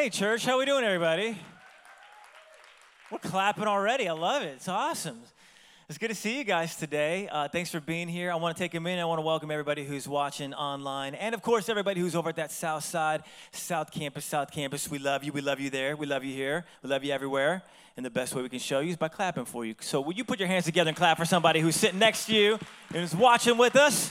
Hey, church, how we doing, everybody? We're clapping already. I love it. It's awesome. It's good to see you guys today. Uh, thanks for being here. I want to take a minute. I want to welcome everybody who's watching online, and of course, everybody who's over at that South Side, South Campus, South Campus. We love you. We love you there. We love you here. We love you everywhere. And the best way we can show you is by clapping for you. So, will you put your hands together and clap for somebody who's sitting next to you and is watching with us?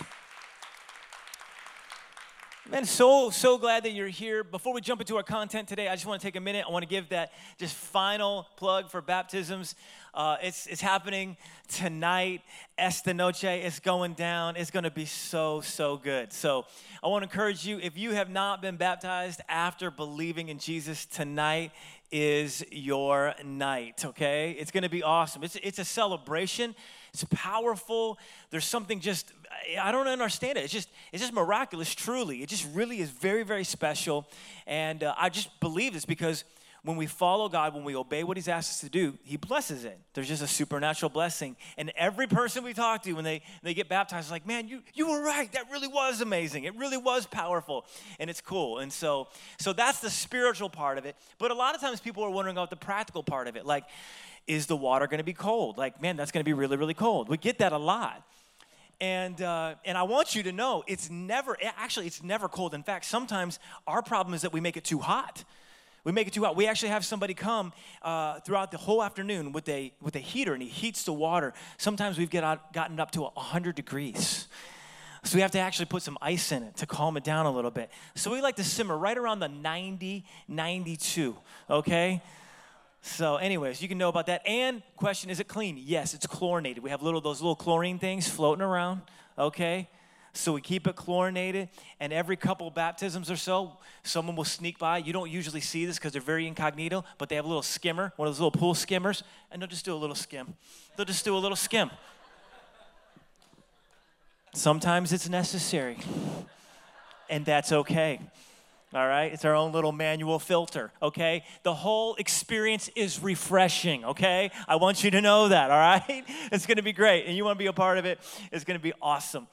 Man, so, so glad that you're here. Before we jump into our content today, I just want to take a minute. I want to give that just final plug for baptisms. Uh, it's, it's happening tonight. Esta Noche is going down. It's going to be so, so good. So I want to encourage you if you have not been baptized after believing in Jesus, tonight is your night, okay? It's going to be awesome. It's, it's a celebration. It's powerful. There's something just I don't understand it. It's just it's just miraculous. Truly, it just really is very very special, and uh, I just believe this because when we follow God, when we obey what He's asked us to do, He blesses it. There's just a supernatural blessing. And every person we talk to, when they, they get baptized, is like, man, you, you were right. That really was amazing. It really was powerful. And it's cool. And so, so that's the spiritual part of it. But a lot of times people are wondering about the practical part of it. Like, is the water going to be cold? Like, man, that's going to be really, really cold. We get that a lot. And, uh, and I want you to know it's never, actually, it's never cold. In fact, sometimes our problem is that we make it too hot. We make it too hot. We actually have somebody come uh, throughout the whole afternoon with a, with a heater and he heats the water. Sometimes we've get out, gotten up to 100 degrees. So we have to actually put some ice in it to calm it down a little bit. So we like to simmer right around the 90, 92, okay? So, anyways, you can know about that. And question, is it clean? Yes, it's chlorinated. We have little those little chlorine things floating around, okay? So we keep it chlorinated, and every couple baptisms or so, someone will sneak by. You don't usually see this because they're very incognito, but they have a little skimmer, one of those little pool skimmers, and they'll just do a little skim. They'll just do a little skim. Sometimes it's necessary, and that's okay all right? It's our own little manual filter, okay? The whole experience is refreshing, okay? I want you to know that, all right? It's gonna be great, and you wanna be a part of it, it's gonna be awesome.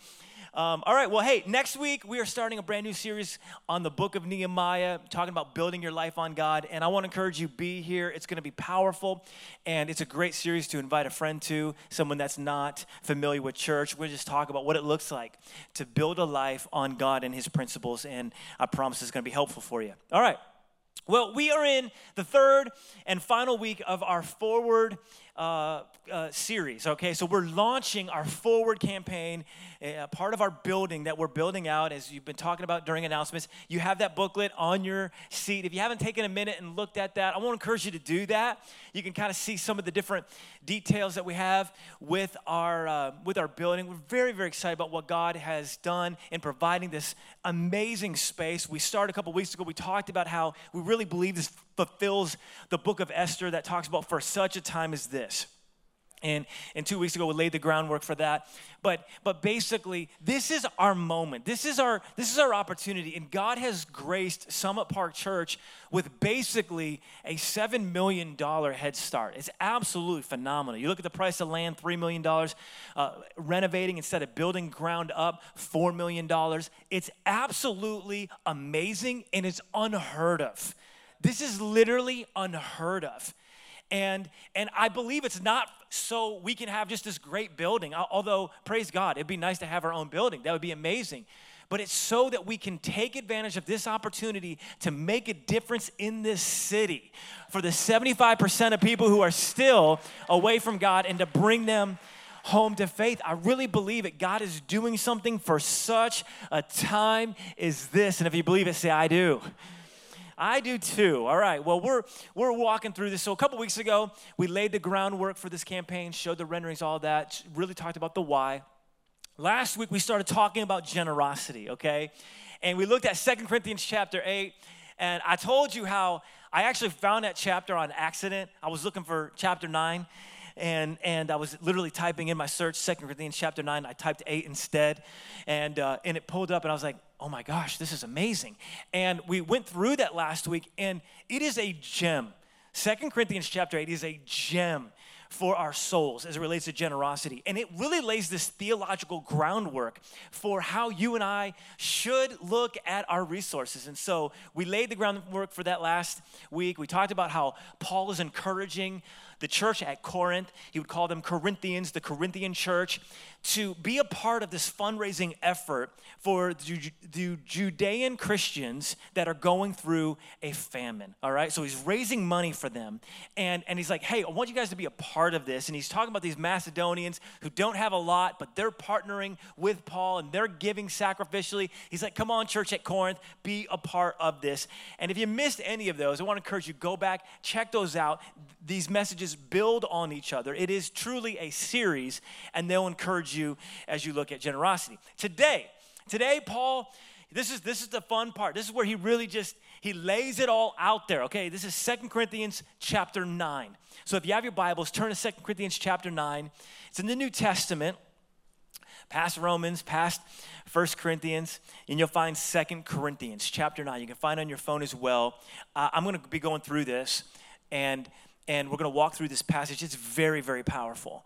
Um, all right, well, hey, next week we are starting a brand new series on the book of Nehemiah, talking about building your life on God. And I want to encourage you, be here. It's going to be powerful, and it's a great series to invite a friend to, someone that's not familiar with church. We'll just talk about what it looks like to build a life on God and His principles, and I promise it's going to be helpful for you. All right. Well, we are in the third and final week of our Forward uh, uh, series, okay? So we're launching our Forward campaign, uh, part of our building that we're building out, as you've been talking about during announcements. You have that booklet on your seat. If you haven't taken a minute and looked at that, I want to encourage you to do that. You can kind of see some of the different details that we have with our, uh, with our building. We're very, very excited about what God has done in providing this amazing space. We started a couple weeks ago, we talked about how we really believe this fulfills the book of Esther that talks about for such a time as this. And, and two weeks ago, we laid the groundwork for that. But, but basically, this is our moment. This is our, this is our opportunity. And God has graced Summit Park Church with basically a $7 million head start. It's absolutely phenomenal. You look at the price of land, $3 million. Uh, renovating instead of building ground up, $4 million. It's absolutely amazing and it's unheard of. This is literally unheard of. And, and I believe it's not so we can have just this great building, although, praise God, it'd be nice to have our own building. That would be amazing. But it's so that we can take advantage of this opportunity to make a difference in this city for the 75% of people who are still away from God and to bring them home to faith. I really believe that God is doing something for such a time as this. And if you believe it, say, I do. I do too. All right. Well, we're we're walking through this. So a couple weeks ago, we laid the groundwork for this campaign, showed the renderings, all that, really talked about the why. Last week we started talking about generosity, okay? And we looked at Second Corinthians chapter 8, and I told you how I actually found that chapter on accident. I was looking for chapter 9 and and I was literally typing in my search Second Corinthians chapter nine. I typed eight instead, and uh, and it pulled up, and I was like, oh my gosh, this is amazing. And we went through that last week, and it is a gem. Second Corinthians chapter eight is a gem for our souls as it relates to generosity. And it really lays this theological groundwork for how you and I should look at our resources. And so we laid the groundwork for that last week. We talked about how Paul is encouraging the church at Corinth. He would call them Corinthians, the Corinthian church, to be a part of this fundraising effort for the Judean Christians that are going through a famine. All right, so he's raising money for them, and, and he's like, hey, I want you guys to be a part of this. And he's talking about these Macedonians who don't have a lot, but they're partnering with Paul and they're giving sacrificially. He's like, come on, church at Corinth, be a part of this. And if you missed any of those, I want to encourage you go back, check those out. These messages build on each other. It is truly a series, and they'll encourage you as you look at generosity. Today, today, Paul, this is this is the fun part. This is where he really just he lays it all out there. Okay, this is Second Corinthians chapter 9. So if you have your Bibles, turn to Second Corinthians chapter 9. It's in the New Testament past Romans, past First Corinthians, and you'll find Second Corinthians chapter 9. You can find on your phone as well. Uh, I'm going to be going through this, and, and we're going to walk through this passage. It's very, very powerful.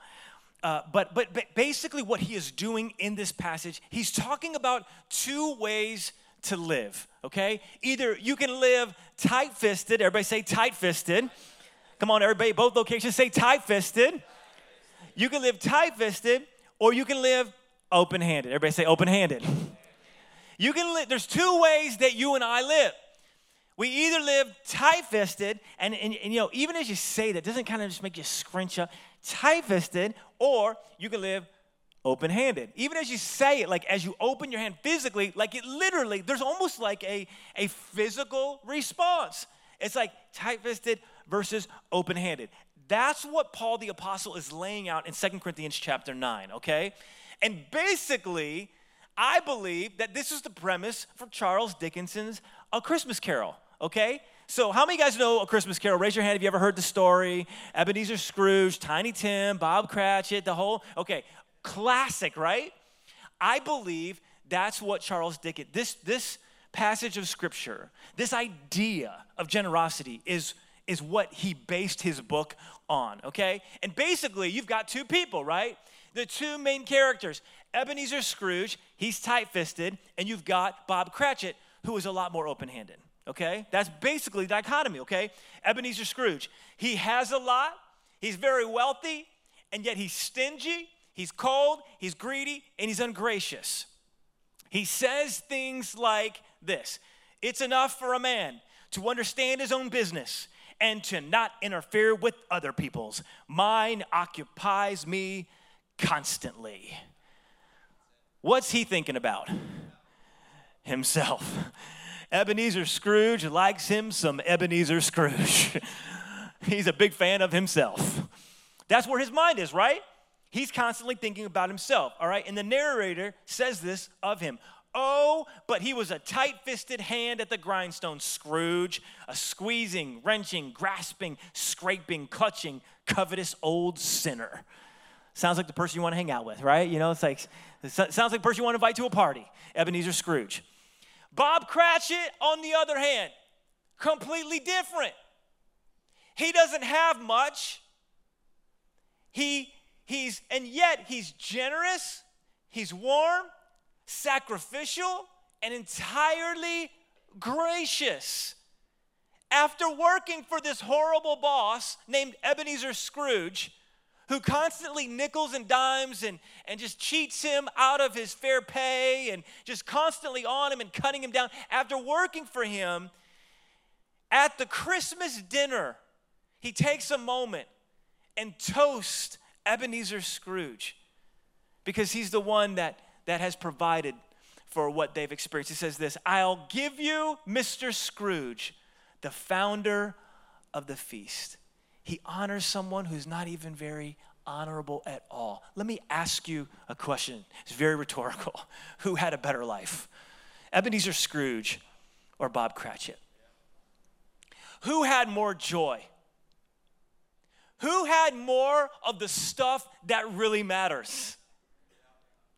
Uh, but, but, but basically, what he is doing in this passage, he's talking about two ways to live, okay? Either you can live tight fisted, everybody say tight fisted. Come on, everybody, both locations say tight fisted. You can live tight fisted, or you can live open handed. Everybody say open handed. You can live, there's two ways that you and I live. We either live tight fisted, and, and, and, you know, even as you say that, doesn't kind of just make you scrunch up, tight fisted, or you can live open handed. Even as you say it, like as you open your hand physically, like it literally, there's almost like a, a physical response. It's like tight fisted versus open handed. That's what Paul the Apostle is laying out in Second Corinthians chapter 9, okay? And basically, I believe that this is the premise for Charles Dickens's A Christmas Carol, okay? So, how many guys know A Christmas Carol? Raise your hand if you ever heard the story. Ebenezer Scrooge, Tiny Tim, Bob Cratchit, the whole, okay, classic, right? I believe that's what Charles Dickens, this, this passage of scripture, this idea of generosity is, is what he based his book on, okay? And basically, you've got two people, right? the two main characters Ebenezer Scrooge, he's tight fisted, and you've got Bob Cratchit, who is a lot more open handed. Okay? That's basically dichotomy, okay? Ebenezer Scrooge, he has a lot, he's very wealthy, and yet he's stingy, he's cold, he's greedy, and he's ungracious. He says things like this It's enough for a man to understand his own business and to not interfere with other people's. Mine occupies me constantly. What's he thinking about? Himself. Ebenezer Scrooge likes him some Ebenezer Scrooge. He's a big fan of himself. That's where his mind is, right? He's constantly thinking about himself, all right? And the narrator says this of him. Oh, but he was a tight fisted hand at the grindstone, Scrooge, a squeezing, wrenching, grasping, scraping, clutching, covetous old sinner. Sounds like the person you want to hang out with, right? You know, it's like, it sounds like the person you want to invite to a party. Ebenezer Scrooge. Bob Cratchit, on the other hand, completely different. He doesn't have much. He, he's, and yet he's generous, he's warm, sacrificial, and entirely gracious. After working for this horrible boss named Ebenezer Scrooge, who constantly nickels and dimes and, and just cheats him out of his fair pay and just constantly on him and cutting him down. After working for him, at the Christmas dinner, he takes a moment and toasts Ebenezer Scrooge because he's the one that, that has provided for what they've experienced. He says this I'll give you Mr. Scrooge, the founder of the feast. He honors someone who's not even very honorable at all. Let me ask you a question. It's very rhetorical. Who had a better life? Ebenezer Scrooge or Bob Cratchit? Who had more joy? Who had more of the stuff that really matters?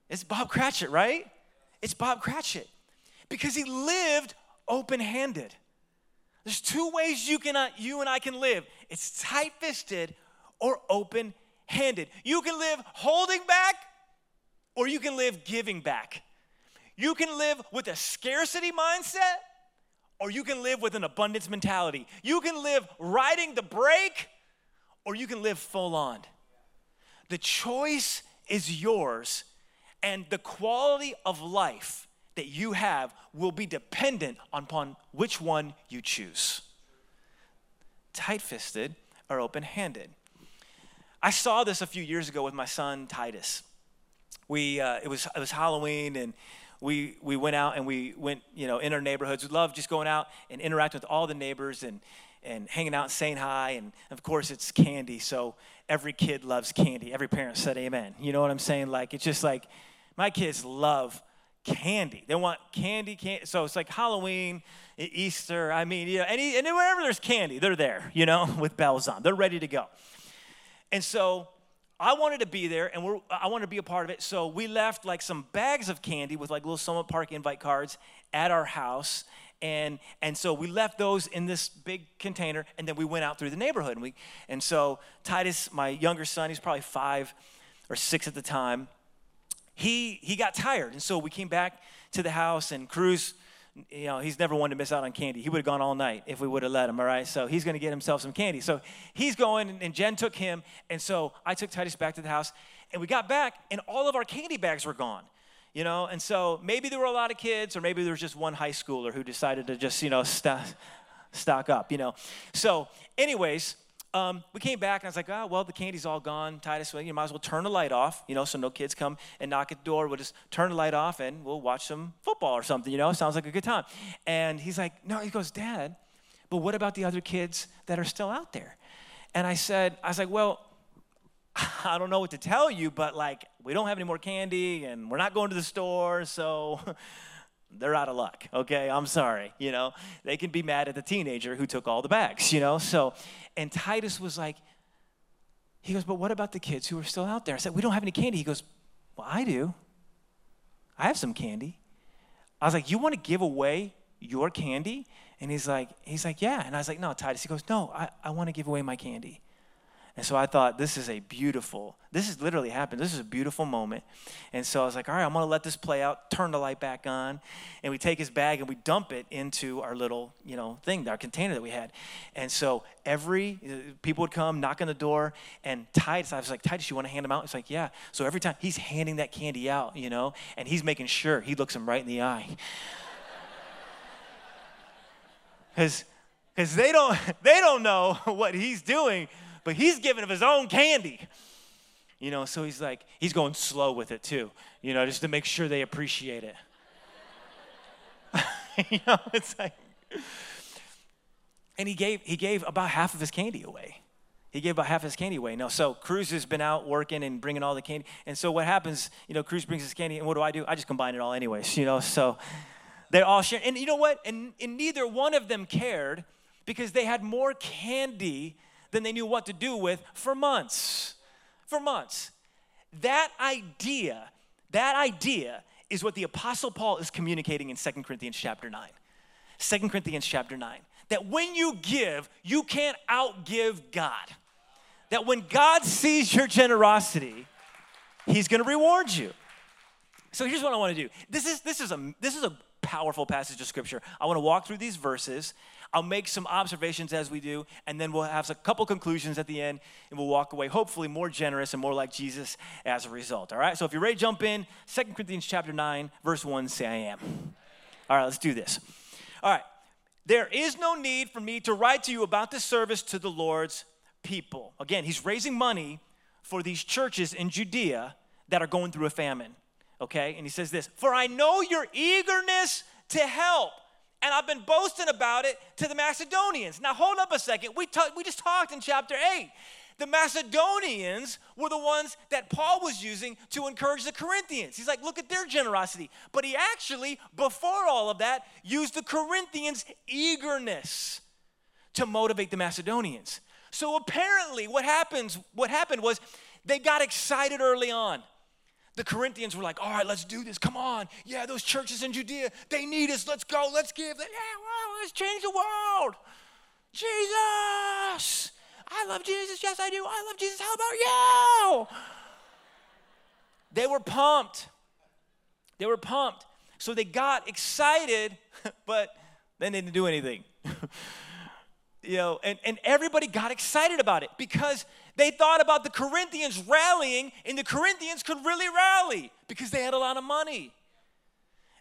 It's Bob Cratchit, right? It's Bob Cratchit because he lived open handed. There's two ways you, can, uh, you and I can live it's tight fisted or open handed. You can live holding back or you can live giving back. You can live with a scarcity mindset or you can live with an abundance mentality. You can live riding the brake or you can live full on. The choice is yours, and the quality of life that you have will be dependent upon which one you choose tight fisted or open handed. I saw this a few years ago with my son Titus. We, uh, it, was, it was Halloween, and we, we went out and we went, you know, in our neighborhoods. We love just going out and interacting with all the neighbors and, and hanging out and saying hi. And of course, it's candy. So every kid loves candy. Every parent said amen. You know what I'm saying? Like, it's just like my kids love candy. They want candy, candy. So it's like Halloween, Easter. I mean, you know, any, and wherever there's candy, they're there, you know, with bells on. They're ready to go. And so I wanted to be there and I wanted to be a part of it. So we left like some bags of candy with like little Summit Park invite cards at our house. And, and so we left those in this big container and then we went out through the neighborhood. And, we, and so Titus, my younger son, he's probably five or six at the time, he, he got tired. And so we came back to the house and Cruz you know, he's never one to miss out on candy. He would have gone all night if we would have let him, all right? So he's going to get himself some candy. So he's going, and Jen took him. And so I took Titus back to the house, and we got back, and all of our candy bags were gone, you know? And so maybe there were a lot of kids, or maybe there was just one high schooler who decided to just, you know, st- stock up, you know? So, anyways, um, we came back and I was like, oh, well, the candy's all gone. Titus, well, you might as well turn the light off, you know, so no kids come and knock at the door. We'll just turn the light off and we'll watch some football or something, you know, sounds like a good time. And he's like, no, he goes, Dad, but what about the other kids that are still out there? And I said, I was like, well, I don't know what to tell you, but like, we don't have any more candy and we're not going to the store, so they're out of luck, okay? I'm sorry, you know? They can be mad at the teenager who took all the bags, you know? So, and Titus was like, he goes, but what about the kids who are still out there? I said, we don't have any candy. He goes, well, I do. I have some candy. I was like, you want to give away your candy? And he's like, he's like, yeah. And I was like, no, Titus. He goes, no, I, I want to give away my candy. And so I thought, this is a beautiful, this has literally happened. This is a beautiful moment. And so I was like, all right, I'm going to let this play out, turn the light back on. And we take his bag and we dump it into our little, you know, thing, our container that we had. And so every, uh, people would come, knock on the door, and Titus, I was like, Titus, you want to hand them out? He's like, yeah. So every time he's handing that candy out, you know, and he's making sure he looks him right in the eye. Because because they don't they don't know what he's doing but he's giving of his own candy. You know, so he's like, he's going slow with it too, you know, just to make sure they appreciate it. you know, it's like, and he gave, he gave about half of his candy away. He gave about half his candy away. No, so Cruz has been out working and bringing all the candy. And so what happens, you know, Cruz brings his candy, and what do I do? I just combine it all anyways, you know, so they're all share. And you know what? And, and neither one of them cared because they had more candy than they knew what to do with for months. For months. That idea, that idea is what the apostle Paul is communicating in Second Corinthians chapter 9. 2 Corinthians chapter 9. That when you give, you can't outgive God. That when God sees your generosity, he's to reward you. So here's what I want to do. This is this is a this is a powerful passage of scripture. I want to walk through these verses I'll make some observations as we do, and then we'll have a couple conclusions at the end, and we'll walk away hopefully more generous and more like Jesus as a result. All right? So if you're ready jump in, Second Corinthians chapter 9, verse 1, say I am. All right, let's do this. All right. There is no need for me to write to you about this service to the Lord's people. Again, he's raising money for these churches in Judea that are going through a famine. Okay? And he says this For I know your eagerness to help and I've been boasting about it to the Macedonians. Now, hold up a second. We, talk, we just talked in chapter 8. The Macedonians were the ones that Paul was using to encourage the Corinthians. He's like, look at their generosity. But he actually, before all of that, used the Corinthians' eagerness to motivate the Macedonians. So apparently, what happens, what happened was they got excited early on. The Corinthians were like, all right, let's do this. Come on. Yeah, those churches in Judea, they need us. Let's go. Let's give. Yeah, wow, let's change the world. Jesus. I love Jesus. Yes, I do. I love Jesus. How about you? They were pumped. They were pumped. So they got excited, but then they didn't do anything. you know, and, and everybody got excited about it because they thought about the Corinthians rallying, and the Corinthians could really rally because they had a lot of money.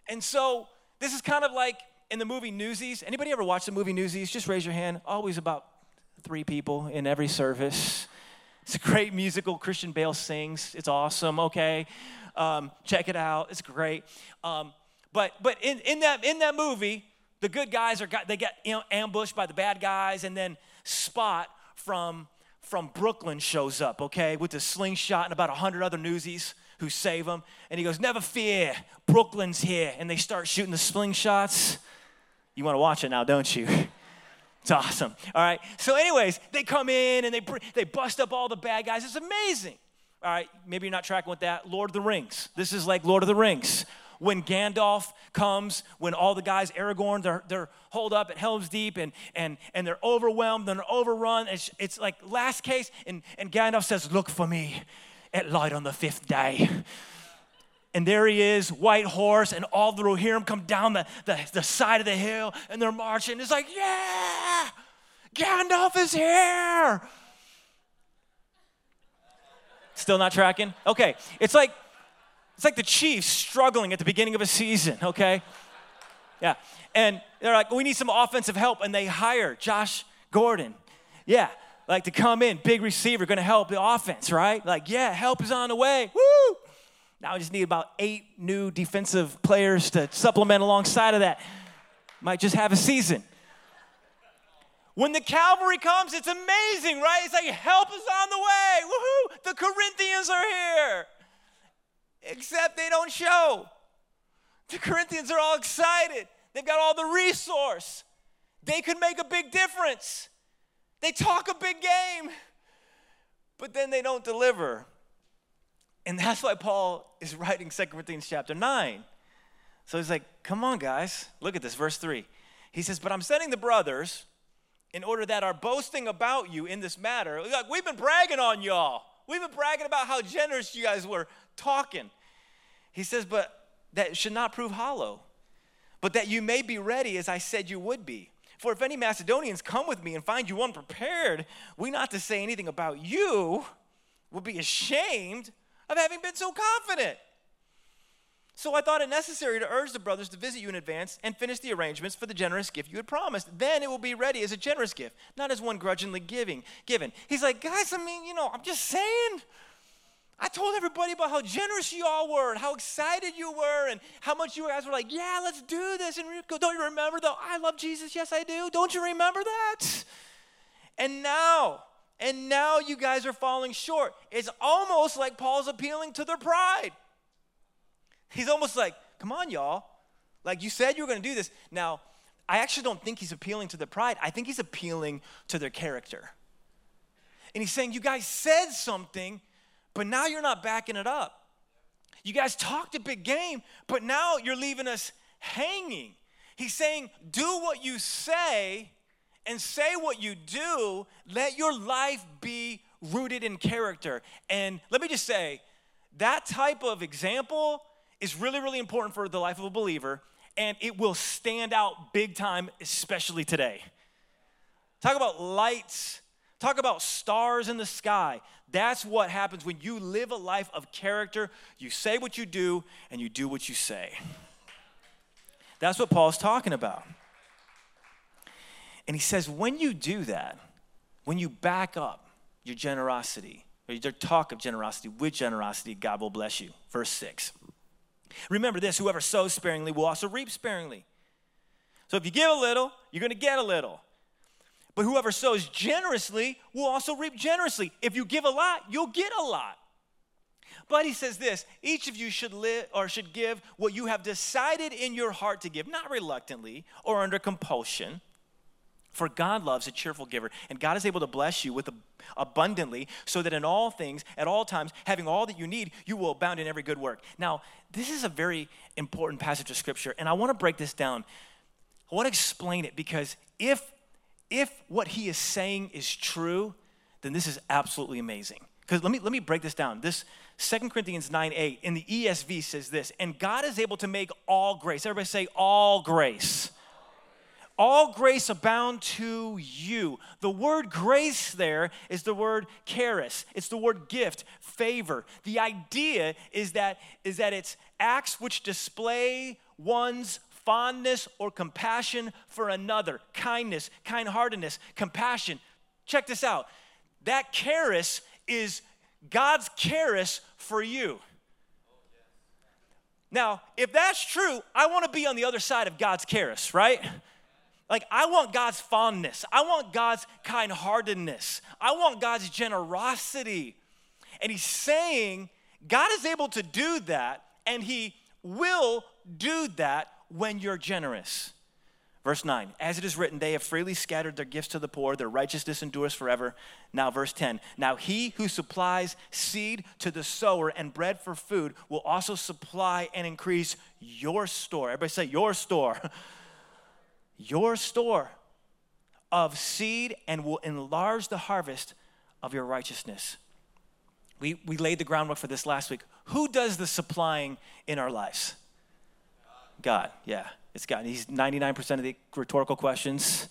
And so this is kind of like in the movie Newsies. Anybody ever watch the movie Newsies? Just raise your hand. Always about three people in every service. It's a great musical. Christian Bale sings. It's awesome. Okay, um, check it out. It's great. Um, but but in, in that in that movie, the good guys are got, they get you know, ambushed by the bad guys, and then Spot from from Brooklyn shows up, okay, with a slingshot and about a hundred other newsies who save him. And he goes, Never fear, Brooklyn's here. And they start shooting the slingshots. You want to watch it now, don't you? It's awesome. All right. So, anyways, they come in and they they bust up all the bad guys. It's amazing. All right. Maybe you're not tracking with that. Lord of the Rings. This is like Lord of the Rings when Gandalf comes, when all the guys, Aragorn, they're, they're holed up at Helm's Deep and, and, and they're overwhelmed and they're overrun. It's, it's like last case, and, and Gandalf says, Look for me at light on the fifth day. And there he is, white horse, and all the Rohirrim come down the, the, the side of the hill and they're marching. It's like, yeah, Gandalf is here. Still not tracking? Okay. It's like it's like the Chiefs struggling at the beginning of a season, okay? Yeah. And they're like, we need some offensive help. And they hire Josh Gordon. Yeah. Like to come in, big receiver, gonna help the offense, right? Like, yeah, help is on the way. Woo! Now we just need about eight new defensive players to supplement alongside of that. Might just have a season. When the cavalry comes, it's amazing, right? It's like help is on the way. Woohoo! The Corinthians are here except they don't show. The Corinthians are all excited. They've got all the resource. They could make a big difference. They talk a big game, but then they don't deliver. And that's why Paul is writing 2 Corinthians chapter 9. So he's like, come on, guys. Look at this, verse 3. He says, But I'm sending the brothers in order that our boasting about you in this matter, like, we've been bragging on y'all. We've been bragging about how generous you guys were talking. He says, but that should not prove hollow, but that you may be ready as I said you would be. For if any Macedonians come with me and find you unprepared, we not to say anything about you will be ashamed of having been so confident. So I thought it necessary to urge the brothers to visit you in advance and finish the arrangements for the generous gift you had promised. Then it will be ready as a generous gift, not as one grudgingly giving, given. He's like, guys, I mean, you know, I'm just saying. I told everybody about how generous you all were and how excited you were and how much you guys were like, yeah, let's do this. And don't you remember though? I love Jesus. Yes, I do. Don't you remember that? And now, and now you guys are falling short. It's almost like Paul's appealing to their pride. He's almost like, come on, y'all. Like you said you were going to do this. Now, I actually don't think he's appealing to their pride. I think he's appealing to their character. And he's saying, you guys said something but now you're not backing it up. You guys talked a big game, but now you're leaving us hanging. He's saying, do what you say and say what you do. Let your life be rooted in character. And let me just say, that type of example is really, really important for the life of a believer, and it will stand out big time, especially today. Talk about lights, talk about stars in the sky. That's what happens when you live a life of character. You say what you do and you do what you say. That's what Paul's talking about. And he says, when you do that, when you back up your generosity, or your talk of generosity with generosity, God will bless you. Verse 6. Remember this whoever sows sparingly will also reap sparingly. So if you give a little, you're going to get a little. But whoever sows generously will also reap generously. If you give a lot, you'll get a lot. But he says this each of you should live or should give what you have decided in your heart to give, not reluctantly or under compulsion. For God loves a cheerful giver, and God is able to bless you with abundantly, so that in all things, at all times, having all that you need, you will abound in every good work. Now, this is a very important passage of scripture, and I want to break this down. I want to explain it because if if what he is saying is true, then this is absolutely amazing. Because let me, let me break this down. This 2 Corinthians 9 8 in the ESV says this, and God is able to make all grace, everybody say, all grace. All grace abound to you. The word grace there is the word charis. It's the word gift, favor. The idea is that, is that it's acts which display one's fondness or compassion for another, kindness, kindheartedness, compassion. Check this out. That charis is God's charis for you. Now, if that's true, I want to be on the other side of God's charis, right? Like, I want God's fondness. I want God's kind heartedness. I want God's generosity. And He's saying God is able to do that, and He will do that when you're generous. Verse 9, as it is written, they have freely scattered their gifts to the poor, their righteousness endures forever. Now, verse 10, now he who supplies seed to the sower and bread for food will also supply and increase your store. Everybody say, your store. your store of seed and will enlarge the harvest of your righteousness. We, we laid the groundwork for this last week. Who does the supplying in our lives? God, yeah. It's God. He's 99% of the rhetorical questions.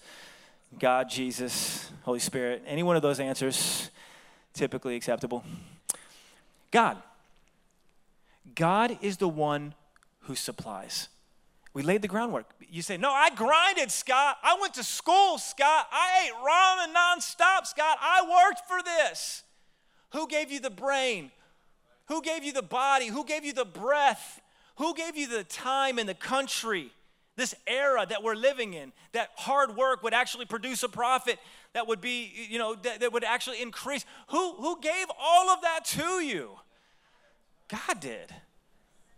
God, Jesus, Holy Spirit. Any one of those answers, typically acceptable. God. God is the one who supplies. We laid the groundwork. You say, No, I grinded, Scott. I went to school, Scott. I ate ramen nonstop, Scott. I worked for this. Who gave you the brain? Who gave you the body? Who gave you the breath? Who gave you the time and the country? this era that we're living in, that hard work would actually produce a profit that would be, you know, that, that would actually increase. Who, who gave all of that to you? God did.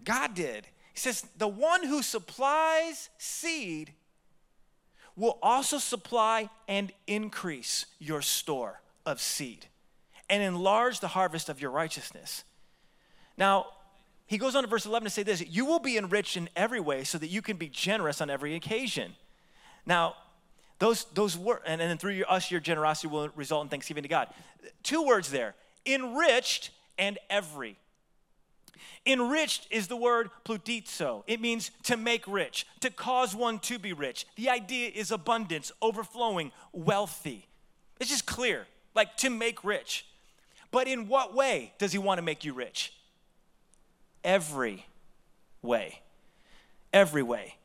God did. He says, the one who supplies seed will also supply and increase your store of seed and enlarge the harvest of your righteousness. Now, he goes on to verse 11 to say this You will be enriched in every way so that you can be generous on every occasion. Now, those, those words, and, and then through your, us, your generosity will result in thanksgiving to God. Two words there enriched and every. Enriched is the word plutitzo. It means to make rich, to cause one to be rich. The idea is abundance, overflowing, wealthy. It's just clear, like to make rich. But in what way does he want to make you rich? every way. Every way.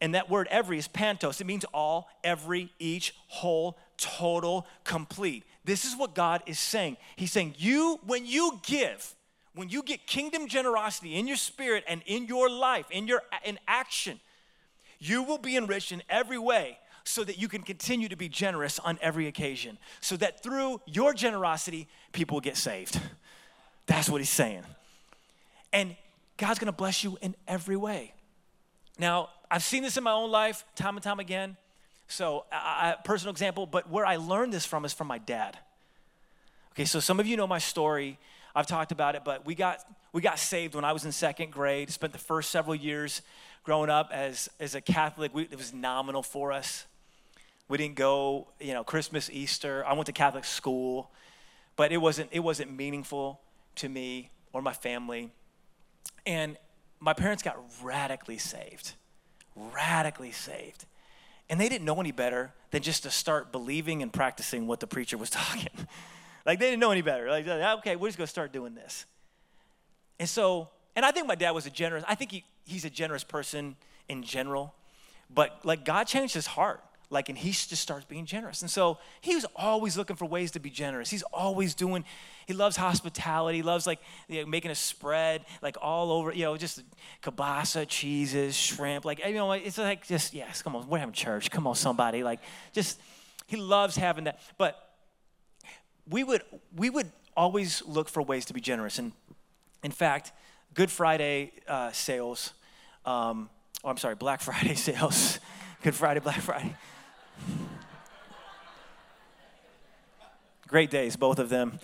And that word every is pantos. It means all, every, each, whole, total, complete. This is what God is saying. He's saying, you, when you give, when you get kingdom generosity in your spirit and in your life, in your in action, you will be enriched in every way so that you can continue to be generous on every occasion. So that through your generosity, people will get saved. That's what he's saying. And God's gonna bless you in every way. Now, I've seen this in my own life time and time again. So, a personal example, but where I learned this from is from my dad. Okay, so some of you know my story. I've talked about it, but we got we got saved when I was in second grade. Spent the first several years growing up as as a Catholic. We, it was nominal for us. We didn't go, you know, Christmas, Easter. I went to Catholic school, but it wasn't it wasn't meaningful to me or my family. And my parents got radically saved, radically saved. And they didn't know any better than just to start believing and practicing what the preacher was talking. Like they didn't know any better. Like, okay, we're just gonna start doing this. And so, and I think my dad was a generous, I think he, he's a generous person in general. But like God changed his heart like and he just starts being generous and so he was always looking for ways to be generous he's always doing he loves hospitality loves like you know, making a spread like all over you know just kielbasa cheeses shrimp like you know it's like just yes come on we're having church come on somebody like just he loves having that but we would we would always look for ways to be generous and in fact good friday uh, sales um, oh i'm sorry black friday sales good friday black friday Great days, both of them.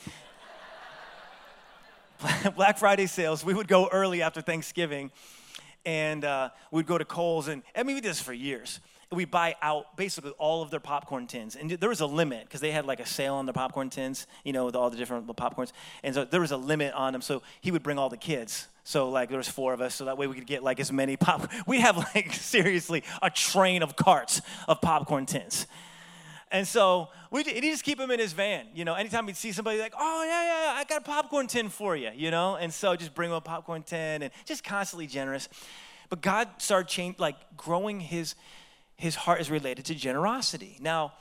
Black Friday sales, we would go early after Thanksgiving and uh, we'd go to Kohl's. And I mean, we did this for years. We buy out basically all of their popcorn tins. And there was a limit because they had like a sale on their popcorn tins, you know, with all the different popcorns. And so there was a limit on them. So he would bring all the kids. So like there was four of us, so that way we could get like as many pop. We have like seriously a train of carts of popcorn tins. And so we he just keep him in his van. You know, anytime we'd see somebody like, oh yeah, yeah, yeah, I got a popcorn tin for you. You know, and so just bring him a popcorn tin and just constantly generous. But God started change, like growing his his heart is related to generosity. Now,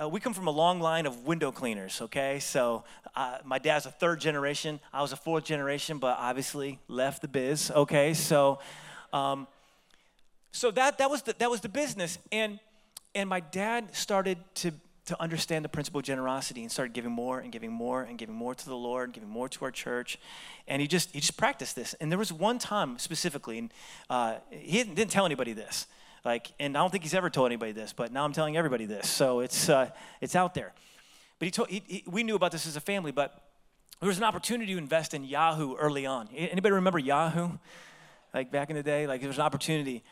uh, we come from a long line of window cleaners, okay? So uh, my dad's a third generation. I was a fourth generation, but obviously left the biz, okay? So, um, so that, that, was the, that was the business. And, and my dad started to, to understand the principle of generosity and started giving more and giving more and giving more to the Lord, giving more to our church. And he just, he just practiced this. And there was one time specifically, and uh, he didn't, didn't tell anybody this. Like, and I don't think he's ever told anybody this, but now I'm telling everybody this. So it's, uh, it's out there. But he told, he, he, we knew about this as a family, but there was an opportunity to invest in Yahoo early on. Anybody remember Yahoo? Like back in the day, like there was an opportunity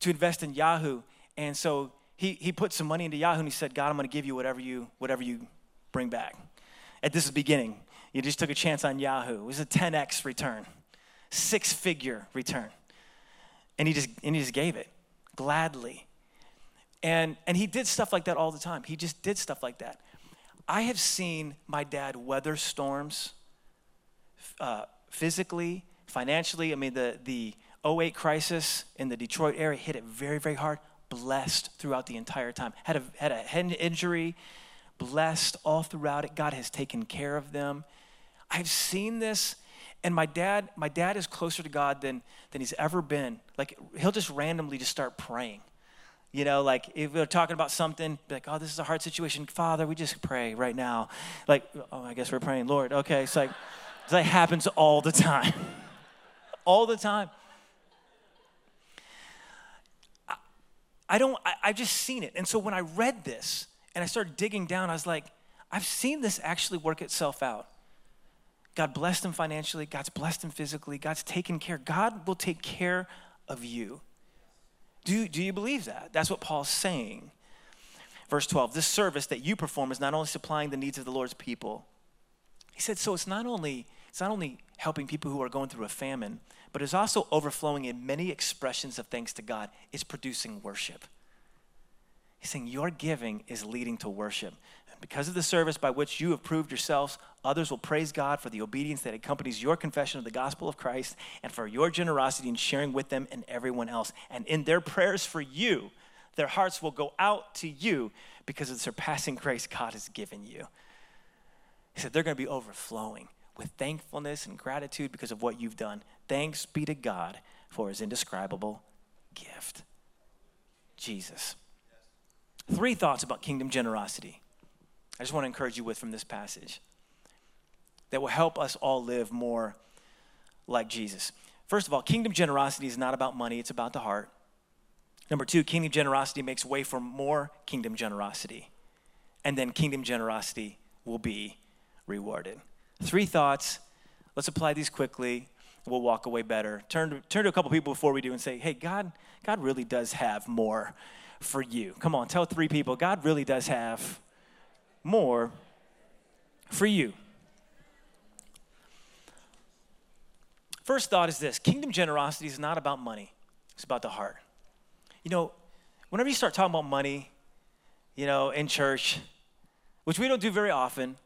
to invest in Yahoo. And so he, he put some money into Yahoo and he said, God, I'm going to give you whatever you, whatever you bring back. At this beginning, you just took a chance on Yahoo. It was a 10x return, six figure return. And he just, and he just gave it gladly. And, and he did stuff like that all the time. He just did stuff like that. I have seen my dad weather storms uh, physically, financially. I mean, the, the 08 crisis in the Detroit area hit it very, very hard. Blessed throughout the entire time. Had a, had a head injury, blessed all throughout it. God has taken care of them. I've seen this and my dad, my dad is closer to God than, than he's ever been. Like he'll just randomly just start praying. You know, like if we're talking about something, be like, oh, this is a hard situation. Father, we just pray right now. Like, oh, I guess we're praying, Lord. Okay, it's like, that happens all the time. all the time. I, I don't, I, I've just seen it. And so when I read this and I started digging down, I was like, I've seen this actually work itself out. God blessed him financially. God's blessed him physically. God's taken care. God will take care of you. Do, do you believe that? That's what Paul's saying. Verse 12 this service that you perform is not only supplying the needs of the Lord's people. He said, so it's not only, it's not only helping people who are going through a famine, but it's also overflowing in many expressions of thanks to God. It's producing worship. He's saying your giving is leading to worship. Because of the service by which you have proved yourselves, others will praise God for the obedience that accompanies your confession of the gospel of Christ and for your generosity in sharing with them and everyone else. And in their prayers for you, their hearts will go out to you because of the surpassing grace God has given you. He said they're going to be overflowing with thankfulness and gratitude because of what you've done. Thanks be to God for his indescribable gift. Jesus. Three thoughts about kingdom generosity. I just want to encourage you with from this passage that will help us all live more like Jesus. First of all, kingdom generosity is not about money, it's about the heart. Number two, kingdom generosity makes way for more kingdom generosity. And then kingdom generosity will be rewarded. Three thoughts. Let's apply these quickly. We'll walk away better. Turn to, turn to a couple people before we do and say, hey, God, God really does have more for you. Come on, tell three people, God really does have more for you. First thought is this kingdom generosity is not about money, it's about the heart. You know, whenever you start talking about money, you know, in church, which we don't do very often,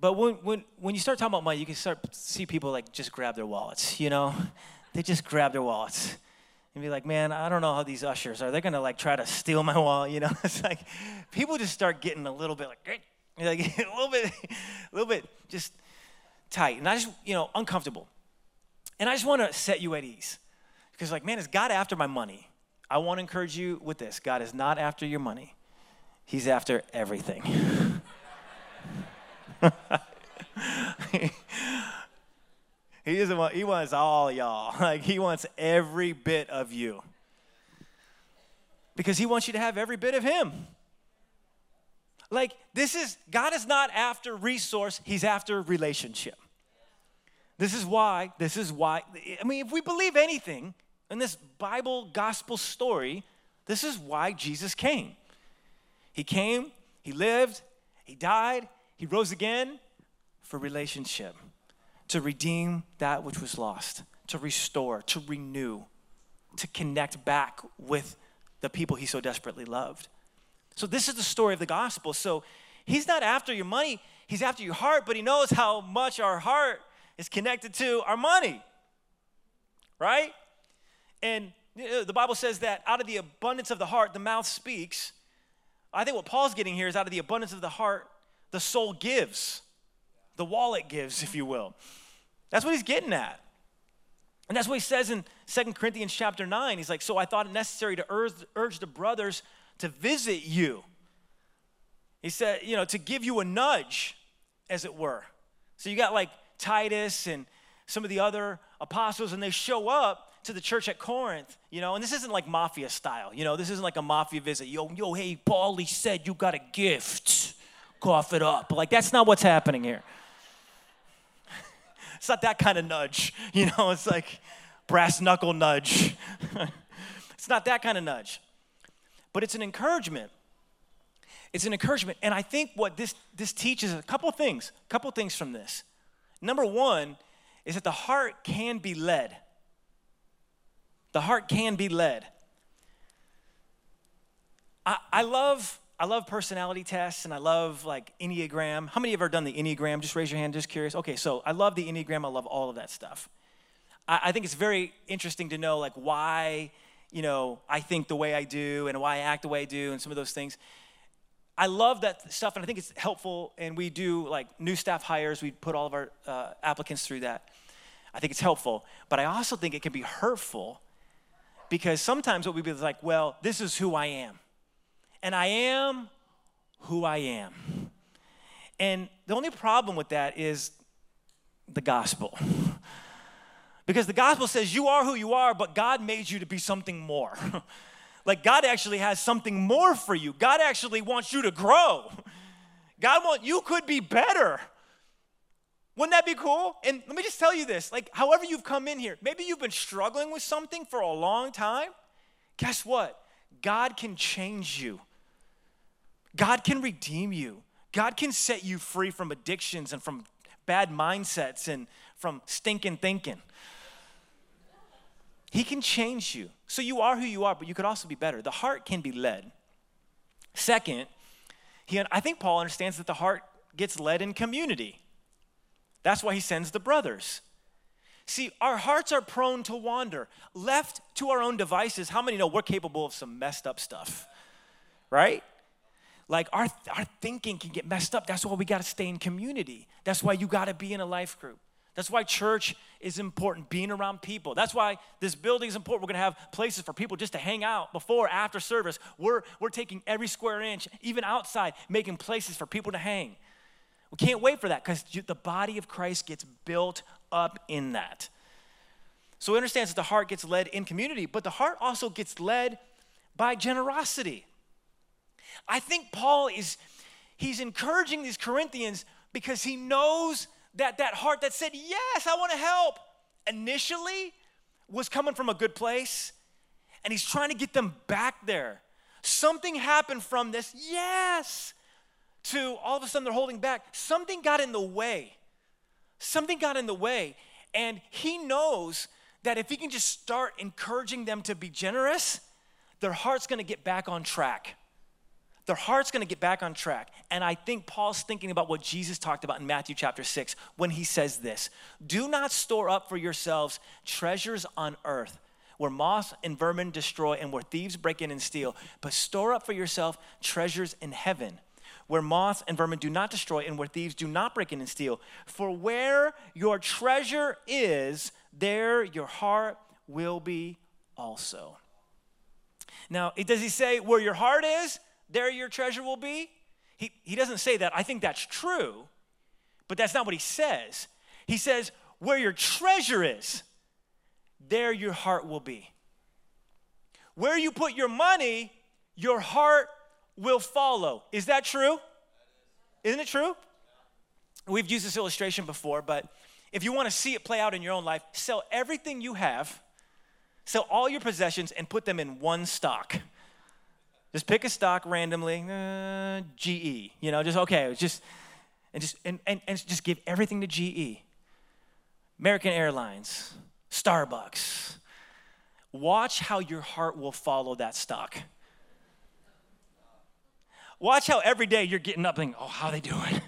but when, when, when you start talking about money, you can start see people like just grab their wallets, you know? They just grab their wallets and be like, man, I don't know how these ushers are. They're gonna like try to steal my wallet, you know? It's like people just start getting a little bit like, like a little bit, a little bit just tight, and I just you know uncomfortable. And I just want to set you at ease, because like, man, is God after my money? I want to encourage you with this: God is not after your money; He's after everything. He doesn't want, he wants all y'all. Like he wants every bit of you. Because he wants you to have every bit of him. Like this is God is not after resource, he's after relationship. This is why, this is why I mean if we believe anything in this Bible gospel story, This is why Jesus came. He came, he lived, he died, he rose again for relationship, to redeem that which was lost, to restore, to renew, to connect back with the people he so desperately loved. So, this is the story of the gospel. So, he's not after your money, he's after your heart, but he knows how much our heart is connected to our money, right? And the Bible says that out of the abundance of the heart, the mouth speaks. I think what Paul's getting here is out of the abundance of the heart, the soul gives, the wallet gives, if you will. That's what he's getting at. And that's what he says in Second Corinthians chapter 9. He's like, So I thought it necessary to urge, urge the brothers to visit you. He said, you know, to give you a nudge, as it were. So you got like Titus and some of the other apostles, and they show up to the church at Corinth, you know, and this isn't like mafia style, you know, this isn't like a mafia visit. Yo, yo, hey, Paulie said you got a gift. Cough it up. Like, that's not what's happening here. It's not that kind of nudge, you know, it's like brass knuckle nudge. it's not that kind of nudge, but it's an encouragement. It's an encouragement. And I think what this, this teaches a couple things, a couple things from this. Number one is that the heart can be led. The heart can be led. I, I love I love personality tests and I love like Enneagram. How many of you have done the Enneagram? Just raise your hand, just curious. Okay, so I love the Enneagram. I love all of that stuff. I, I think it's very interesting to know like why, you know, I think the way I do and why I act the way I do and some of those things. I love that stuff and I think it's helpful. And we do like new staff hires, we put all of our uh, applicants through that. I think it's helpful. But I also think it can be hurtful because sometimes what we be like, well, this is who I am. And I am who I am. And the only problem with that is the gospel. because the gospel says you are who you are, but God made you to be something more. like God actually has something more for you. God actually wants you to grow. God wants you could be better. Wouldn't that be cool? And let me just tell you this like, however you've come in here, maybe you've been struggling with something for a long time. Guess what? God can change you, God can redeem you, God can set you free from addictions and from bad mindsets and from stinking thinking. He can change you. So you are who you are, but you could also be better. The heart can be led. Second, he, I think Paul understands that the heart gets led in community. That's why he sends the brothers. See, our hearts are prone to wander. Left to our own devices, how many know we're capable of some messed up stuff? Right? Like our, our thinking can get messed up. That's why we got to stay in community. That's why you got to be in a life group. That's why church is important, being around people. That's why this building is important. We're gonna have places for people just to hang out before, after service. We're, we're taking every square inch, even outside, making places for people to hang. We can't wait for that because the body of Christ gets built up in that. So he understands that the heart gets led in community, but the heart also gets led by generosity. I think Paul is he's encouraging these Corinthians because he knows that that heart that said, "Yes, I want to help," initially was coming from a good place, and he's trying to get them back there. Something happened from this. Yes to all of a sudden they're holding back. Something got in the way. Something got in the way. And he knows that if he can just start encouraging them to be generous, their heart's gonna get back on track. Their heart's gonna get back on track. And I think Paul's thinking about what Jesus talked about in Matthew chapter 6 when he says this Do not store up for yourselves treasures on earth where moth and vermin destroy and where thieves break in and steal, but store up for yourself treasures in heaven where moths and vermin do not destroy and where thieves do not break in and steal. For where your treasure is, there your heart will be also. Now, does he say where your heart is, there your treasure will be? He, he doesn't say that. I think that's true, but that's not what he says. He says, where your treasure is, there your heart will be. Where you put your money, your heart will follow. Is that true? Isn't it true? We've used this illustration before, but if you want to see it play out in your own life, sell everything you have, sell all your possessions, and put them in one stock. Just pick a stock randomly, uh, GE. You know, just okay, just and just and, and, and just give everything to GE. American Airlines, Starbucks. Watch how your heart will follow that stock. Watch how every day you're getting up and, oh, how are they doing?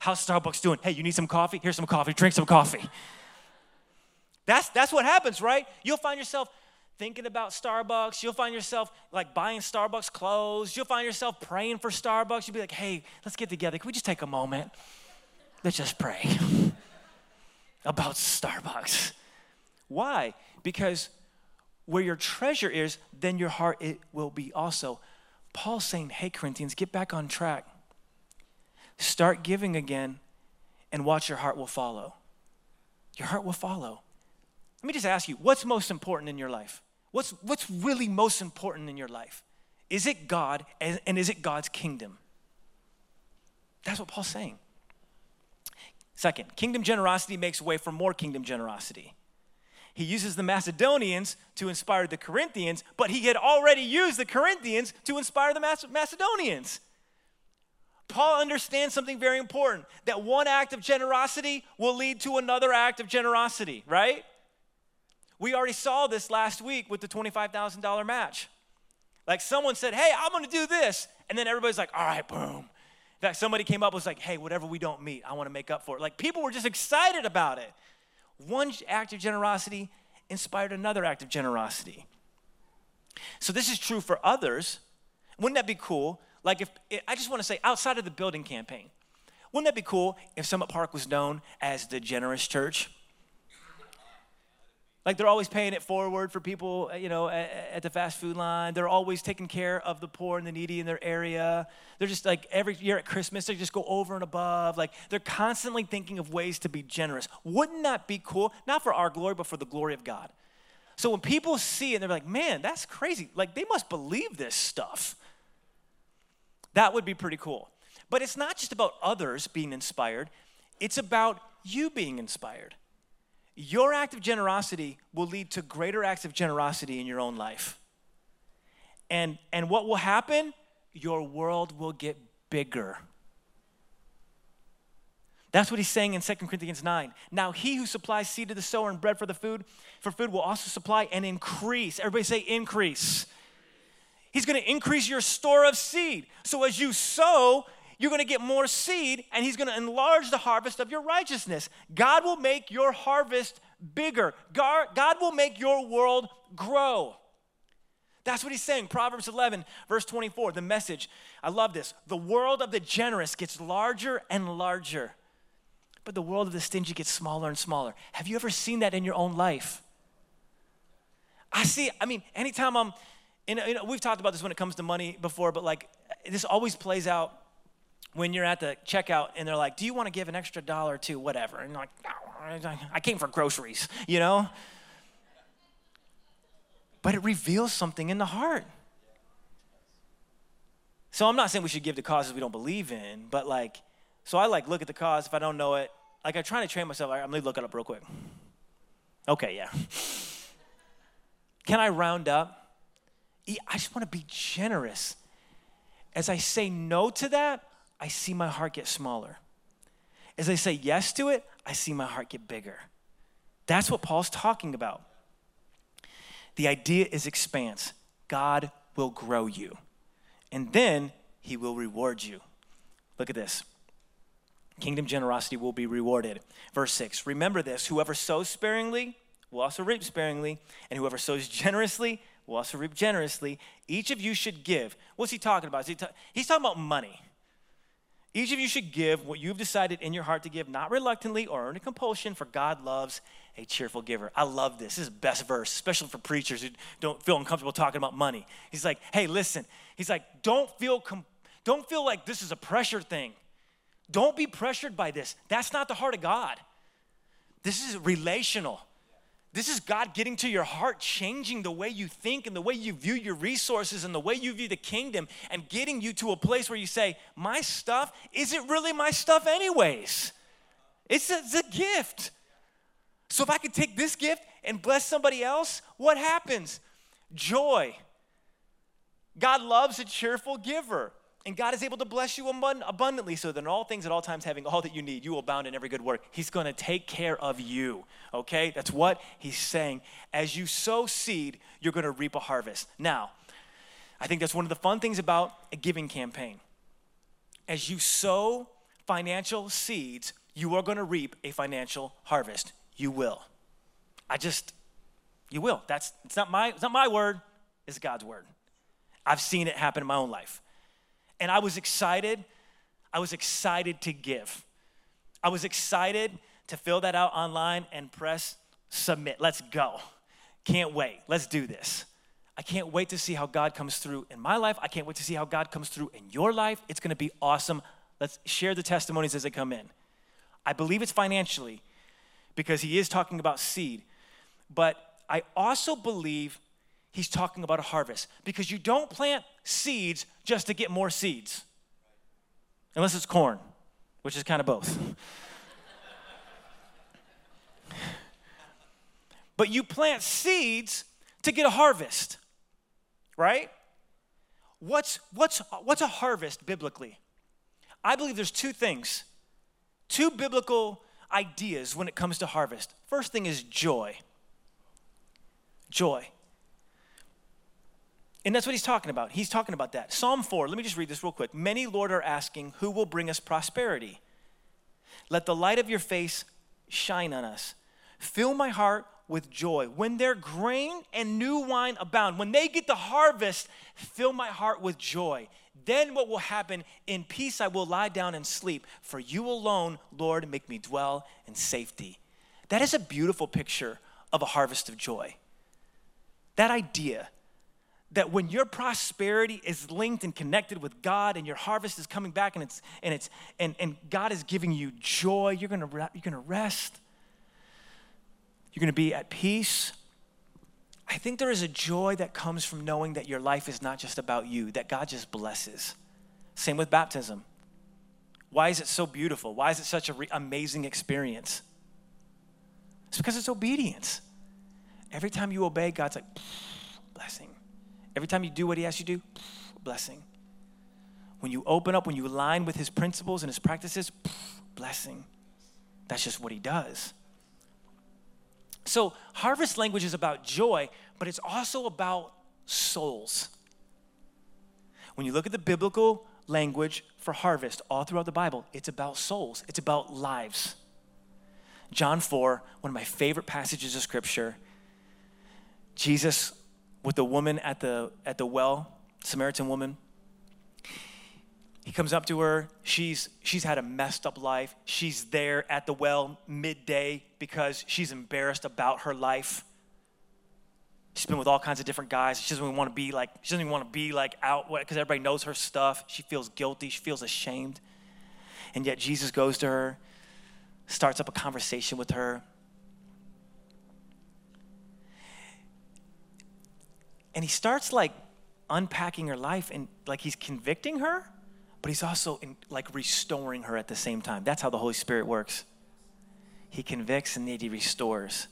How's Starbucks doing? Hey, you need some coffee? Here's some coffee. Drink some coffee. That's, that's what happens, right? You'll find yourself thinking about Starbucks. You'll find yourself like buying Starbucks clothes. You'll find yourself praying for Starbucks. You'll be like, hey, let's get together. Can we just take a moment? Let's just pray about Starbucks. Why? Because where your treasure is, then your heart it will be also. Paul's saying, hey, Corinthians, get back on track. Start giving again, and watch your heart will follow. Your heart will follow. Let me just ask you what's most important in your life? What's, what's really most important in your life? Is it God and, and is it God's kingdom? That's what Paul's saying. Second, kingdom generosity makes way for more kingdom generosity. He uses the Macedonians to inspire the Corinthians, but he had already used the Corinthians to inspire the Macedonians. Paul understands something very important that one act of generosity will lead to another act of generosity, right? We already saw this last week with the $25,000 match. Like someone said, Hey, I'm gonna do this. And then everybody's like, All right, boom. In fact, somebody came up was like, Hey, whatever we don't meet, I wanna make up for it. Like people were just excited about it. One act of generosity inspired another act of generosity. So this is true for others. Wouldn't that be cool like if eh, I just want to say outside of the building campaign, wouldn't that be cool if Summit Park was known as the generous church? Like they're always paying it forward for people, uh, you know, at, at, the fast food line. They're always taking care of the poor and the needy in their area. They're just like every year at Christmas, they just go over and above. Like they're constantly thinking of ways to be generous. Wouldn't that be cool? Not for our glory, but for the glory of God. So when people see it, they're like, man, that's crazy. Like they must believe this stuff. That would be pretty cool. But it's not just about others being inspired, it's about you being inspired. Your act of generosity will lead to greater acts of generosity in your own life. And, and what will happen? Your world will get bigger. That's what he's saying in 2 Corinthians 9. Now he who supplies seed to the sower and bread for the food, for food will also supply and increase. Everybody say increase He's going to increase your store of seed. So as you sow, you're going to get more seed, and He's going to enlarge the harvest of your righteousness. God will make your harvest bigger, God will make your world grow. That's what he's saying. Proverbs 11, verse 24, the message. I love this. The world of the generous gets larger and larger, but the world of the stingy gets smaller and smaller. Have you ever seen that in your own life? I see, I mean, anytime I'm you know, we've talked about this when it comes to money before, but like this always plays out when you're at the checkout and they're like, "Do you want to give an extra dollar to whatever?" And like, no, "I came for groceries," you know. But it reveals something in the heart. So I'm not saying we should give to causes we don't believe in, but like, so I like look at the cause if I don't know it. Like I'm trying to train myself. I'm gonna look it up real quick. Okay, yeah. Can I round up? I just want to be generous. As I say no to that, I see my heart get smaller. As I say yes to it, I see my heart get bigger. That's what Paul's talking about. The idea is expanse. God will grow you, and then he will reward you. Look at this. Kingdom generosity will be rewarded. Verse 6 Remember this whoever sows sparingly will also reap sparingly, and whoever sows generously will also reap generously. Each of you should give. What's he talking about? He ta- he's talking about money. Each of you should give what you've decided in your heart to give, not reluctantly or under compulsion, for God loves a cheerful giver. I love this. This is the best verse, especially for preachers who don't feel uncomfortable talking about money. He's like, hey, listen. He's like, don't feel, com- don't feel like this is a pressure thing. Don't be pressured by this. That's not the heart of God. This is relational. This is God getting to your heart, changing the way you think and the way you view your resources and the way you view the kingdom, and getting you to a place where you say, My stuff isn't really my stuff, anyways. It's a, it's a gift. So if I could take this gift and bless somebody else, what happens? Joy. God loves a cheerful giver. And God is able to bless you abundantly so that in all things at all times, having all that you need, you will abound in every good work. He's going to take care of you. Okay? That's what he's saying. As you sow seed, you're going to reap a harvest. Now, I think that's one of the fun things about a giving campaign. As you sow financial seeds, you are going to reap a financial harvest. You will. I just, you will. That's it's not my it's not my word. It's God's word. I've seen it happen in my own life. And I was excited. I was excited to give. I was excited to fill that out online and press submit. Let's go. Can't wait. Let's do this. I can't wait to see how God comes through in my life. I can't wait to see how God comes through in your life. It's going to be awesome. Let's share the testimonies as they come in. I believe it's financially because he is talking about seed, but I also believe he's talking about a harvest because you don't plant seeds just to get more seeds, unless it's corn, which is kind of both. but you plant seeds to get a harvest, right? What's, what's, what's a harvest biblically? I believe there's two things, two biblical ideas when it comes to harvest. First thing is joy. Joy. And that's what he's talking about. He's talking about that. Psalm 4, let me just read this real quick. Many, Lord, are asking, Who will bring us prosperity? Let the light of your face shine on us. Fill my heart with joy. When their grain and new wine abound, when they get the harvest, fill my heart with joy. Then what will happen? In peace I will lie down and sleep, for you alone, Lord, make me dwell in safety. That is a beautiful picture of a harvest of joy. That idea that when your prosperity is linked and connected with God and your harvest is coming back and it's and it's and, and God is giving you joy, you're gonna you're gonna rest. You're gonna be at peace. I think there is a joy that comes from knowing that your life is not just about you, that God just blesses. Same with baptism. Why is it so beautiful? Why is it such an re- amazing experience? It's because it's obedience. Every time you obey, God's like, blessing Every time you do what he asks you to do, blessing. When you open up, when you align with his principles and his practices, blessing. That's just what he does. So, harvest language is about joy, but it's also about souls. When you look at the biblical language for harvest all throughout the Bible, it's about souls, it's about lives. John 4, one of my favorite passages of scripture, Jesus with the woman at the, at the well, Samaritan woman. He comes up to her. She's, she's had a messed up life. She's there at the well midday because she's embarrassed about her life. She's been with all kinds of different guys. She doesn't even want to be like, she doesn't even want to be like out because everybody knows her stuff. She feels guilty. She feels ashamed. And yet Jesus goes to her, starts up a conversation with her. And he starts like unpacking her life and like he's convicting her, but he's also in, like restoring her at the same time. That's how the Holy Spirit works. He convicts and then he restores.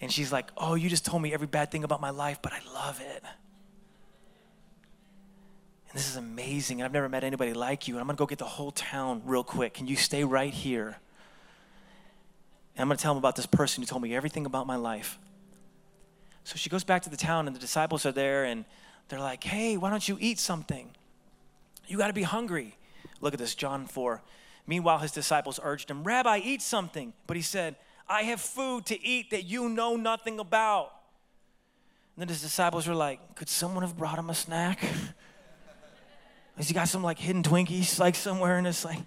And she's like, Oh, you just told me every bad thing about my life, but I love it. And this is amazing. And I've never met anybody like you. And I'm going to go get the whole town real quick. Can you stay right here? And I'm going to tell them about this person who told me everything about my life. So she goes back to the town, and the disciples are there, and they're like, hey, why don't you eat something? You got to be hungry. Look at this, John 4. Meanwhile, his disciples urged him, Rabbi, eat something. But he said, I have food to eat that you know nothing about. And then his disciples were like, Could someone have brought him a snack? Has he got some like hidden Twinkies like somewhere in this? Like,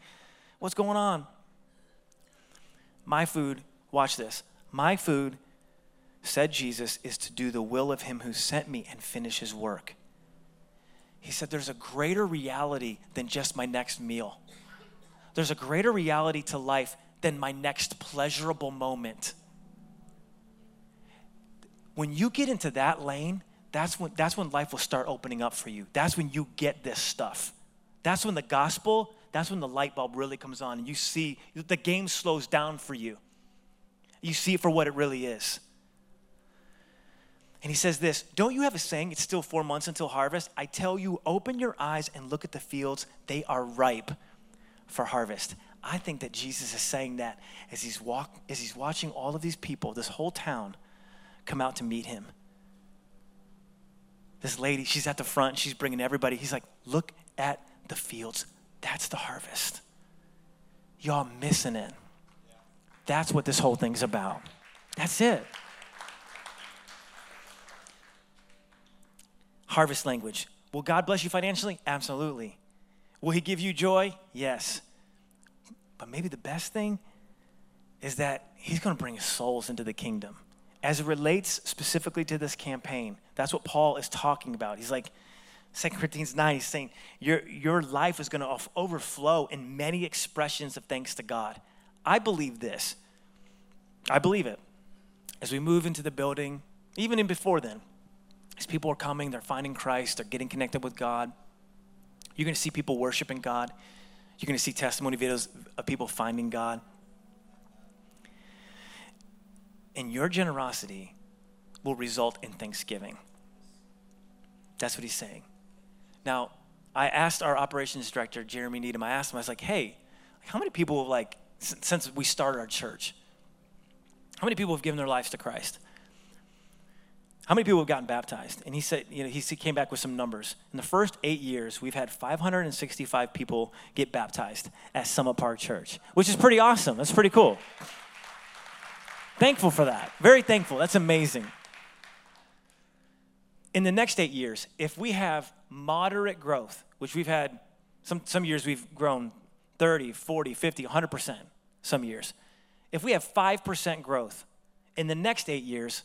what's going on? My food, watch this. My food said Jesus, is to do the will of him who sent me and finish his work. He said, There's a greater reality than just my next meal. There's a greater reality to life than my next pleasurable moment. When you get into that lane, that's when, that's when life will start opening up for you. That's when you get this stuff. That's when the gospel, that's when the light bulb really comes on and you see the game slows down for you. You see it for what it really is. And he says this Don't you have a saying, it's still four months until harvest? I tell you, open your eyes and look at the fields. They are ripe for harvest. I think that Jesus is saying that as he's, walk, as he's watching all of these people, this whole town, come out to meet him. This lady, she's at the front, she's bringing everybody. He's like, Look at the fields. That's the harvest. Y'all missing it. That's what this whole thing's about. That's it. Harvest language. Will God bless you financially? Absolutely. Will He give you joy? Yes. But maybe the best thing is that He's going to bring souls into the kingdom. As it relates specifically to this campaign, that's what Paul is talking about. He's like, 2 Corinthians 9, he's saying, Your, your life is going to overflow in many expressions of thanks to God. I believe this. I believe it. As we move into the building, even in before then, as people are coming, they're finding Christ, they're getting connected with God. You're going to see people worshiping God. You're going to see testimony videos of people finding God. And your generosity will result in thanksgiving. That's what he's saying. Now, I asked our operations director, Jeremy Needham, I asked him, I was like, hey, how many people, have, like, since we started our church, how many people have given their lives to Christ? How many people have gotten baptized? And he said, you know, he came back with some numbers. In the first eight years, we've had 565 people get baptized at Summit Park Church, which is pretty awesome. That's pretty cool. thankful for that. Very thankful. That's amazing. In the next eight years, if we have moderate growth, which we've had, some, some years we've grown 30, 40, 50, 100% some years. If we have 5% growth, in the next eight years,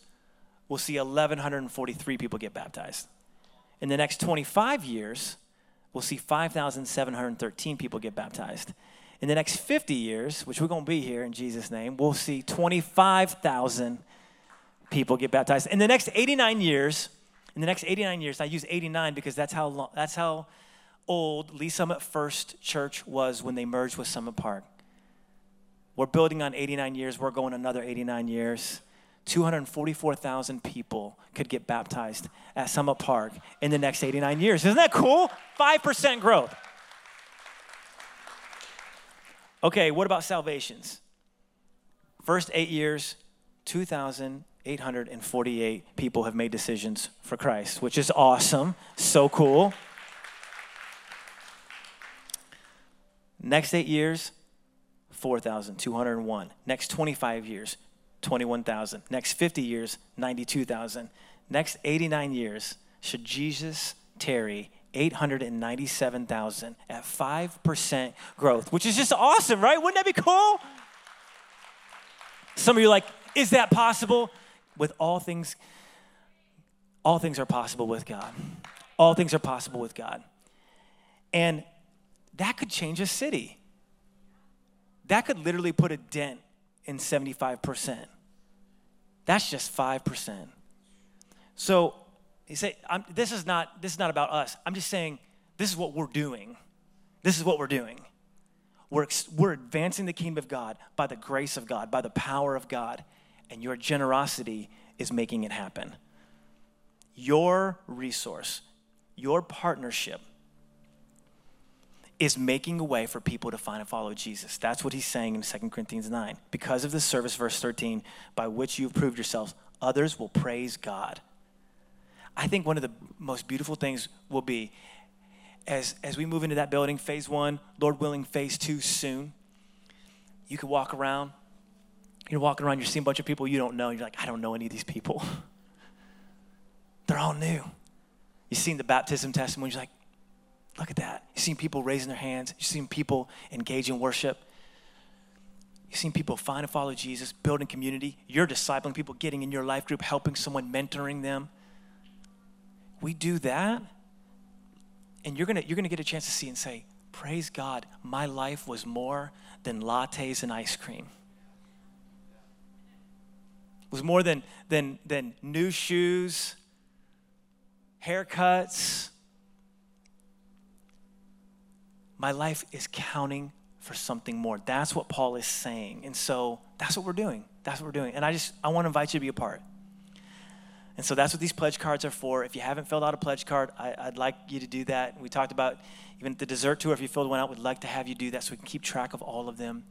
we'll see 1,143 people get baptized. In the next 25 years, we'll see 5,713 people get baptized. In the next 50 years, which we're going to be here in Jesus' name, we'll see 25,000 people get baptized. In the next 89 years, in the next 89 years, I use 89 because that's how long, that's how old Lee's Summit First Church was when they merged with Summit Park. We're building on 89 years. We're going another 89 years. 244,000 people could get baptized at Summit Park in the next 89 years. Isn't that cool? 5% growth. Okay, what about salvations? First eight years, 2,848 people have made decisions for Christ, which is awesome. So cool. Next eight years, 4,201. Next 25 years, 21,000. Next 50 years, 92,000. Next 89 years, should Jesus tarry, 897,000 at 5% growth, which is just awesome, right? Wouldn't that be cool? Some of you are like, is that possible? With all things, all things are possible with God. All things are possible with God. And that could change a city. That could literally put a dent in 75%. That's just 5%. So you say, this, is not, this is not about us. I'm just saying, this is what we're doing. This is what we're doing. We're, we're advancing the kingdom of God by the grace of God, by the power of God, and your generosity is making it happen. Your resource, your partnership is making a way for people to find and follow Jesus. That's what he's saying in 2 Corinthians 9. Because of this service, verse 13, by which you've proved yourselves, others will praise God. I think one of the most beautiful things will be as, as we move into that building, phase one, Lord willing, phase two soon, you can walk around. You're walking around, you're seeing a bunch of people you don't know. You're like, I don't know any of these people. They're all new. You've seen the baptism testimony. You're like, Look at that. You've seen people raising their hands. You've seen people engage in worship. You've seen people find and follow Jesus, building community. You're discipling people, getting in your life group, helping someone, mentoring them. We do that, and you're gonna, you're gonna get a chance to see and say, Praise God, my life was more than lattes and ice cream. It was more than, than, than new shoes, haircuts, my life is counting for something more. That's what Paul is saying. And so that's what we're doing. That's what we're doing. And I just, I want to invite you to be a part. And so that's what these pledge cards are for. If you haven't filled out a pledge card, I, would like you to do that. We talked about even the dessert tour. If you filled one out, we'd like to have you do that so we can keep track of all of them.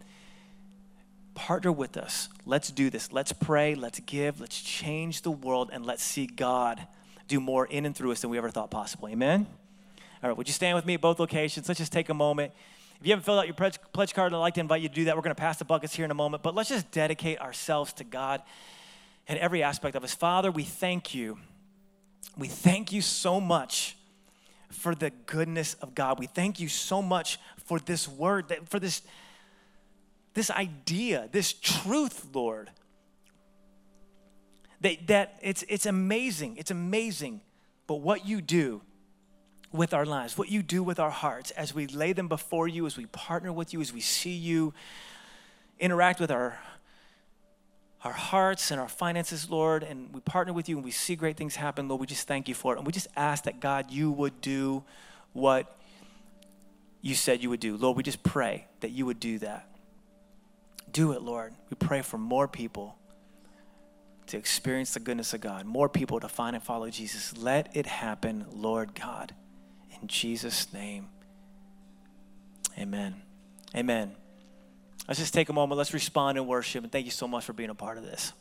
Partner with us. Let's do this. Let's pray. Let's give. Let's change the world and let's see God do more in and through us than we ever thought possible. Amen? All right, would you stand with me at both locations? Let's just take a moment. If you haven't filled out your pledge, pledge card, I'd like to invite you to do that. We're going to pass the buckets here in a moment, but let's just dedicate ourselves to God in every aspect of us. Father, we thank you. We thank you so much for the goodness of God. We thank you so much for this word, for this, this idea, this truth, Lord. That, that it's, it's amazing. It's amazing. But what you do with our lives, what you do with our hearts as we lay them before you, as we partner with you, as we see you interact with our, our hearts and our finances, Lord, and we partner with you and we see great things happen, Lord, we just thank you for it. And we just ask that, God, you would do what you said you would do. Lord, we just pray that you would do that. Do it, Lord. We pray for more people to experience the goodness of God, more people to find and follow Jesus. Let it happen, Lord God. In Jesus' name, amen. Amen. Let's just take a moment. Let's respond in worship. And thank you so much for being a part of this.